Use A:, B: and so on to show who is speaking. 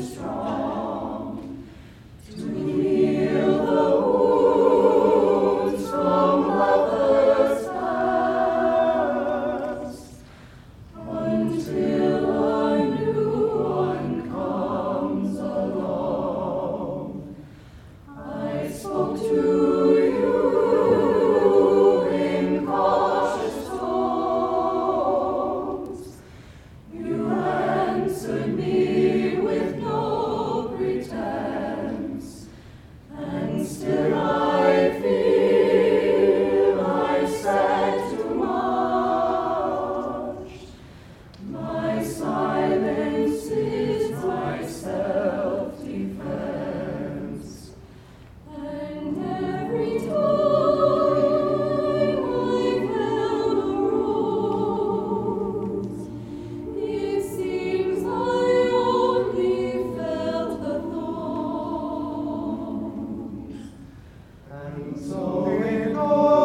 A: strong. And so it goes.